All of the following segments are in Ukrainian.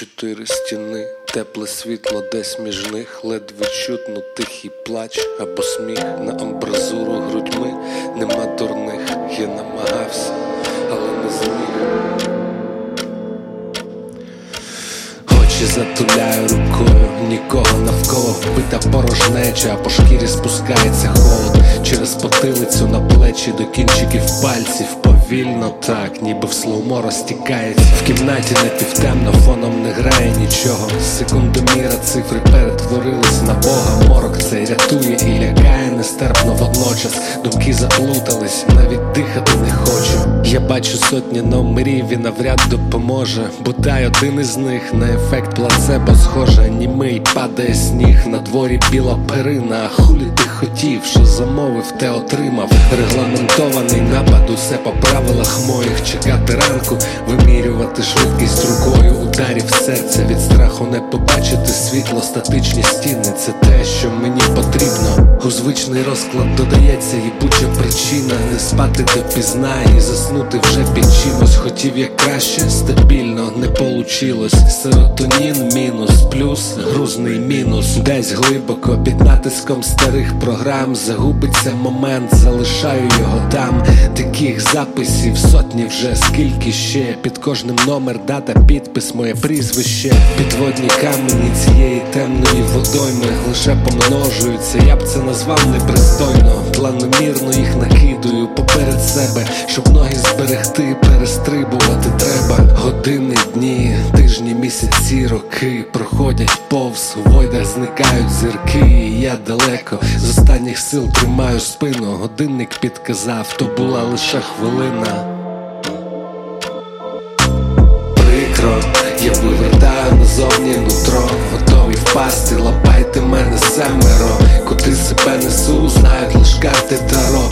Чотири стіни, тепле світло десь між них, ледве чутно тихий плач або сміх. На амбразуру грудьми нема дурних, я намагався, але не зміг. Очі затуляю рукою, нікого навколо вбита порожнеча, по шкірі спускається холод через потилицю на плечі до кінчиків пальців. Повільно так, ніби в слоумо розтікається. В кімнаті не півтемно, фоном не грає нічого. Секундоміра цифри перетворились на Бога. Морок цей рятує і лякає водночас. Думки заплутались, навіть дихати не хочу. Я бачу сотні номерів і навряд допоможе. Бодай один із них на ефект плацебо схоже, німий падає сніг, на дворі біла перина. Хулі ти хотів, що замовив, те отримав. Регламентований напад, усе по правилах моїх. Чекати ранку, вимірювати швидкість рукою. Ударів серця від страху не побачити світло, статичні стіни. Це те, що мені потрібно. У звичний розклад додається їбуча причина не спати допізна і заснути вже під чимось. Хотів як краще, стабільно не получилось. Серотонін мінус, плюс грузний мінус. Десь глибоко під натиском старих програм загубиться момент, залишаю його там. Таких записів сотні вже скільки ще. Під кожним номер, дата, підпис, моє прізвище. Підводні камені цієї темної водойми лише помножуються. Я б це назвав непристойно. Планомірно їх накидую поперед себе, щоб ноги зберегти, перестрибувати треба. Години, дні, тижні, місяці, роки проходять повз, у войдах зникають зірки. і Я далеко з останніх сил тримаю спину. Годинник підказав, то була лише хвилина. Прикро, я вивертаю назовні нутро, готові впасти, лапайте мене семеро. Куди себе несу, знають лиш карти таро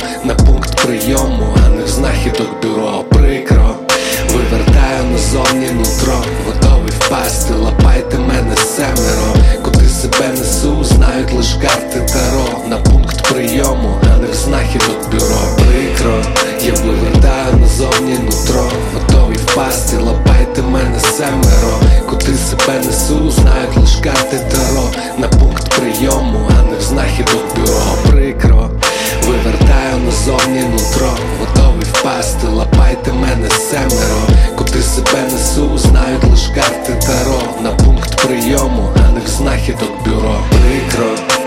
назовні нутро, готові впасти, лапайте мене семеро. Куди себе несу, знають лиш карти таро на пункт прийому, а не в знахідок бюро. Прикро, я вивертаю назовні нутро, готові впасти, лапайте мене семеро. Куди себе несу, знають лиш карти таро на пункт прийому, а не в знахідок бюро. Прикро, вивертаю назовні нутро, готові впасти, лапайте мене семеро. Куди себе несу, знають лиш карти таро на пункт прийому, а не в знахідок бюро. Прикро